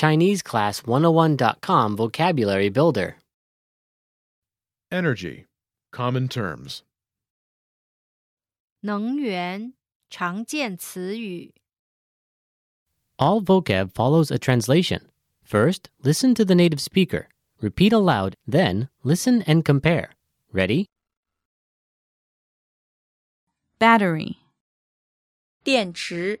ChineseClass101.com Vocabulary Builder. Energy. Common terms. 能源常见词语， All vocab follows a translation. First, listen to the native speaker. Repeat aloud, then, listen and compare. Ready? battery, 电池，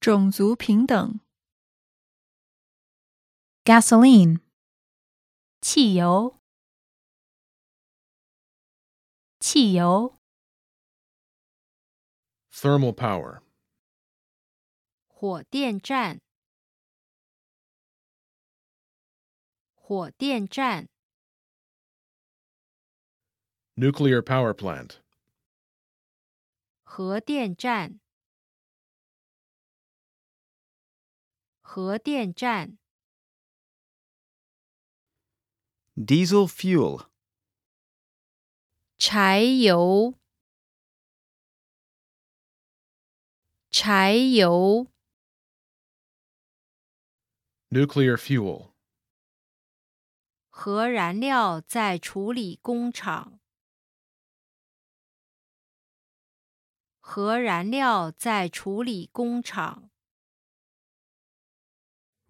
种族平等，gasoline，汽油，汽油， Thermal power. 火电站，火电站， Nuclear power plant. 核电站， 核电站， diesel fuel, 柴油，柴油， Nuclear fuel. 核燃料在处理工厂，核燃料在处理工厂，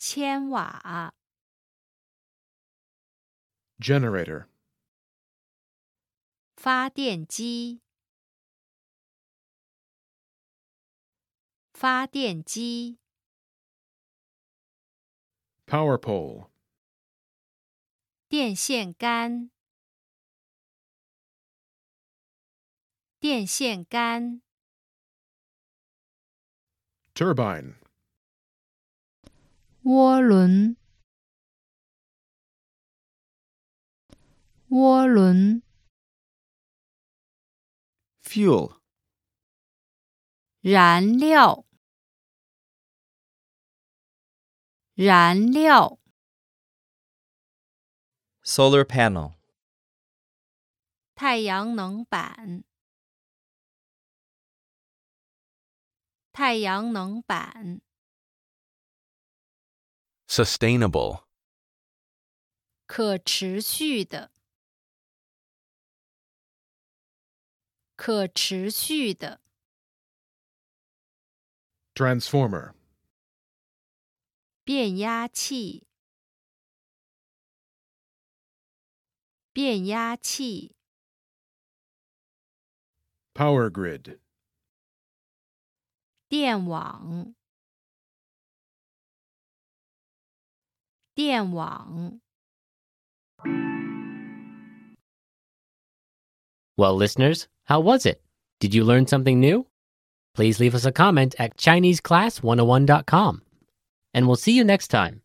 千瓦， Generator. 发电机，发电机， Power pole. 电线杆，电线杆， Turbine. 涡轮，涡轮，fuel, 燃料，燃料，solar panel, 太阳能板，太阳能板，Sustainable. 可持续的，可持续的， Transformer. 变压器，变压器， Power grid. 电网， Well, listeners, how was it? Did you learn something new? Please leave us a comment at ChineseClass101.com. And we'll see you next time.